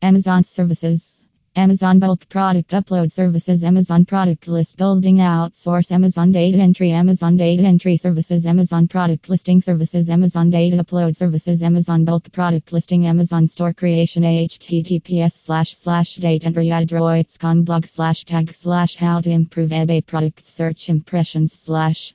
Amazon services. Amazon bulk product upload services, Amazon product list building outsource, Amazon data entry, Amazon data entry services, Amazon product listing services, Amazon data upload services, Amazon bulk product listing, Amazon store creation, https slash slash date entry. Adroits.com blog slash tag slash how to improve eBay product search impressions slash